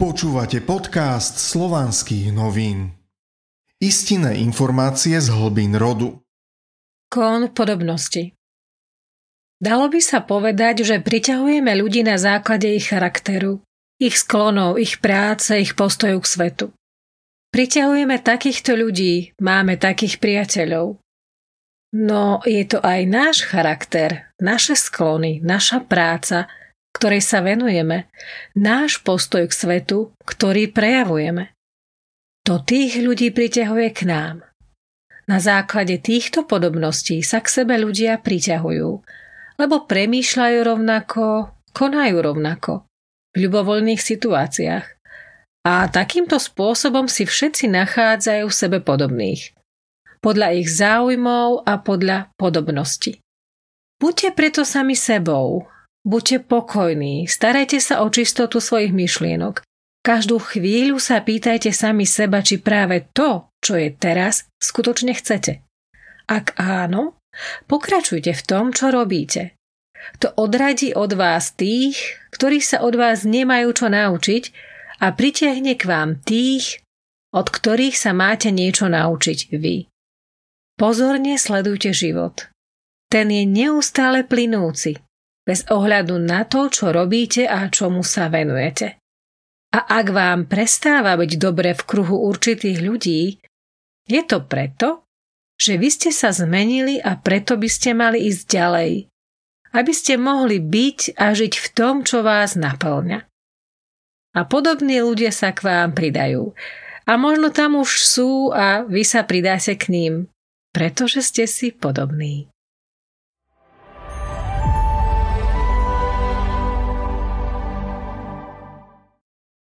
Počúvate podcast slovanských novín. Istinné informácie z hlbín rodu. Kón podobnosti Dalo by sa povedať, že priťahujeme ľudí na základe ich charakteru, ich sklonov, ich práce, ich postoju k svetu. Priťahujeme takýchto ľudí, máme takých priateľov. No je to aj náš charakter, naše sklony, naša práca – ktorej sa venujeme, náš postoj k svetu, ktorý prejavujeme. To tých ľudí priťahuje k nám. Na základe týchto podobností sa k sebe ľudia priťahujú, lebo premýšľajú rovnako, konajú rovnako v ľubovoľných situáciách. A takýmto spôsobom si všetci nachádzajú v sebe podobných. Podľa ich záujmov a podľa podobnosti. Buďte preto sami sebou Buďte pokojní, starajte sa o čistotu svojich myšlienok. Každú chvíľu sa pýtajte sami seba, či práve to, čo je teraz, skutočne chcete. Ak áno, pokračujte v tom, čo robíte. To odradí od vás tých, ktorí sa od vás nemajú čo naučiť a pritiahne k vám tých, od ktorých sa máte niečo naučiť vy. Pozorne sledujte život. Ten je neustále plynúci bez ohľadu na to, čo robíte a čomu sa venujete. A ak vám prestáva byť dobre v kruhu určitých ľudí, je to preto, že vy ste sa zmenili a preto by ste mali ísť ďalej, aby ste mohli byť a žiť v tom, čo vás naplňa. A podobní ľudia sa k vám pridajú. A možno tam už sú a vy sa pridáte k ním, pretože ste si podobní.